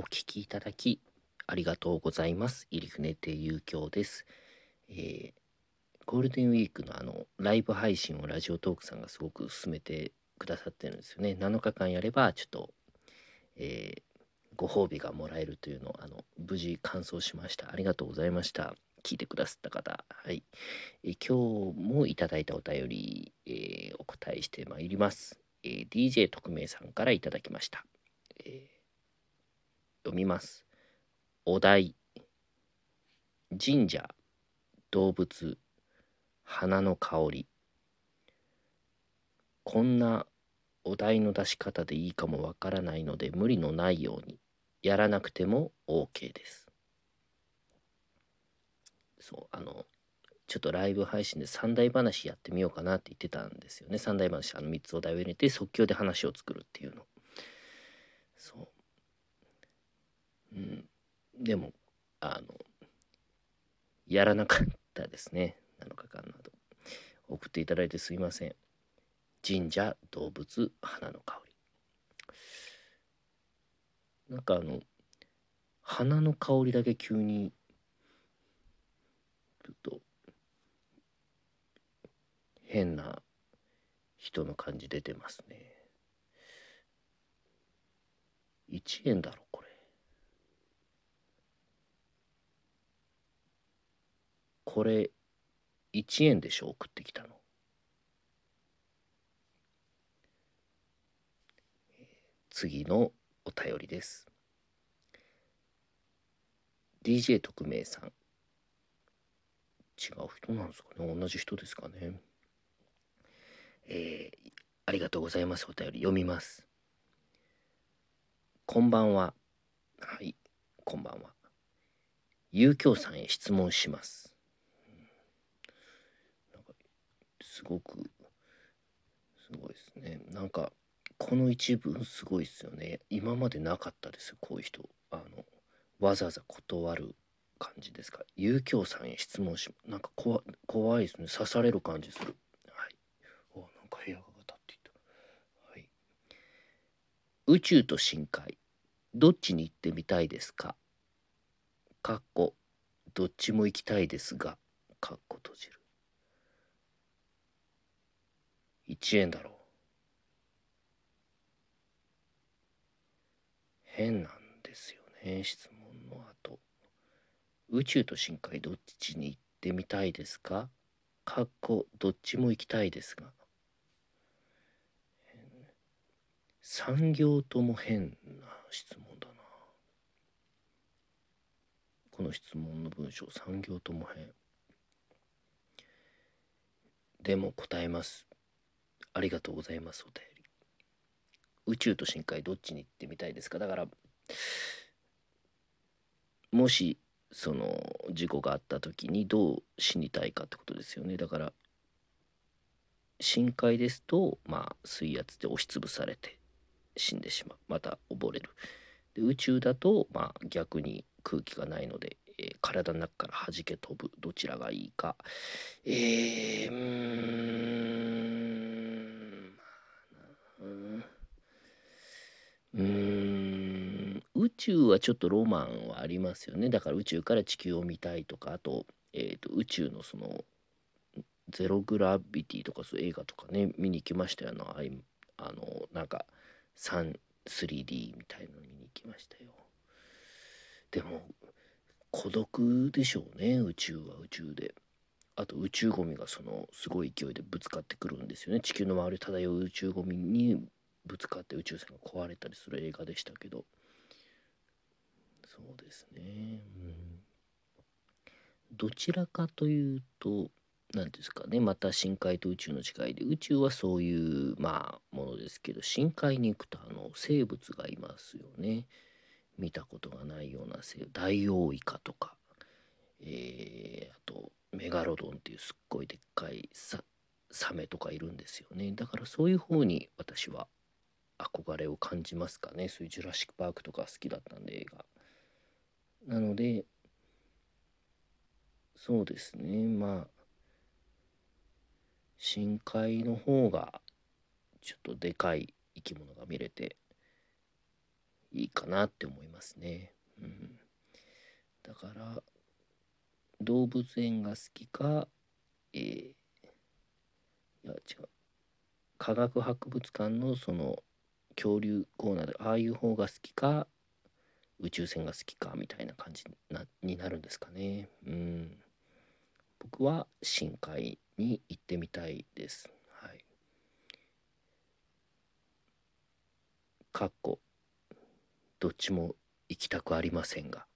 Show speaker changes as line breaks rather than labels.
お聞きいただきありがとうございます。入船亭遊興です、えーゴールデンウィークのあのライブ配信をラジオトークさんがすごく進めてくださってるんですよね。7日間やればちょっと、えーご褒美がもらえるというのをあの無事完走しました。ありがとうございました。聞いてくださった方。はい、え今日もいただいたお便り、えーお答えしてまいります、えー DJ 特命さんからいただきました、えー読みます。お題。神社。動物。花の香り。こんなお題の出し方でいいかもわからないので無理のないように。やらなくても OK です。そうあのちょっとライブ配信で三大話やってみようかなって言ってたんですよね。三大話あの3つお題を入れて即興で話を作るっていうの。そう。うん。でもあのやらなかったですね。7日間など。送っていただいてすいません。神社動物花の香り。なんかあの花の香りだけ急にちょっと変な人の感じ出てますね。1円だろこれ。これ1円でしょ？送ってきたの。次のお便りです。DJ 特命さん。違う人なんですかね？同じ人ですかね？えーありがとうございます。お便り読みます。こんばんは。はいこんばんは。遊興さんへ質問しますなんかすごくすごいですね。なんかこの一文すごいですよね。今までなかったですこういう人。あのわざわざ断る感じですか。遊興さんへ質問しなんか怖怖いですね。刺される感じする。はい。おなんか部屋が立っていた。はい。宇宙と深海。どっちに行ってみたいですか？かっこどっちも行きたいですが。かっこ閉じる。1円だろう。変なんですよね質問の後。宇宙と深海どっちに行ってみたいですか？かっこどっちも行きたいですが。産業とも変な質問だな。この質問の文章産業とも変。でも答えます。ありがとうございますお便り。宇宙と深海どっちに行ってみたいですか？だからもしその事故があった時にどう死にたいかってことですよね。だから深海ですとまあ水圧で押しつぶされて死んでしまう。また溺れる。で宇宙だとまあ逆に空気がないので、えー体の中から弾け飛ぶ。どちらがいいか。えー、うーんまあなうーん宇宙はちょっとロマンはありますよね。だから宇宙から地球を見たいとかあと,、えー、と宇宙のそのゼログラビティとかそういう映画とかね見に行きましたよあのあいあのなんか 3D みたいの見に行きましたよ。でも孤独でしょうね。宇宙は宇宙で。あと宇宙ゴミがそのすごい勢いでぶつかってくるんですよね。地球の周り漂う宇宙ゴミにぶつかって宇宙船が壊れたりする映画でしたけど。そうですね、うん、どちらかというと何ですかね。また深海と宇宙の違いで宇宙はそういうまあものですけど深海に行くとあの生物がいますよね。見たことがないような生物。ダイオウイカとか、えーあとメガロドンっていうすっごいでっかいササメとかいるんですよね。だからそういう方に私は憧れを感じますかね。そういうジュラシック・パークとか好きだったんで映画。なのでそうですね。まあ深海の方がちょっとでかい生き物が見れていいかなって思いますね。うん、だから動物園が好きか、えー、いや違う。科学博物館のその恐竜コーナーでああいう方が好きか宇宙船が好きかみたいな感じなになるんですかね。うん僕は深海に行ってみたいです。はい。かっこどっちも行きたくありませんが。